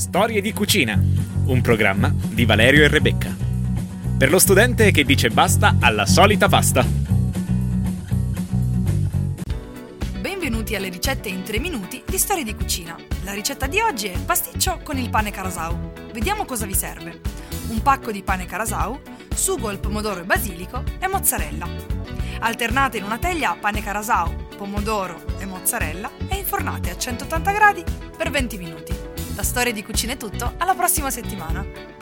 Storie di cucina, un programma di Valerio e Rebecca. Per lo studente che dice basta alla solita pasta. Benvenuti alle ricette in 3 minuti di Storie di cucina. La ricetta di oggi è pasticcio con il pane carasau. Vediamo cosa vi serve. Un pacco di pane carasau, sugo al pomodoro e basilico e mozzarella. Alternate in una teglia pane carasau, pomodoro e mozzarella e infornate a 180 gradi per 20 minuti. La storia di cucina è tutto, alla prossima settimana!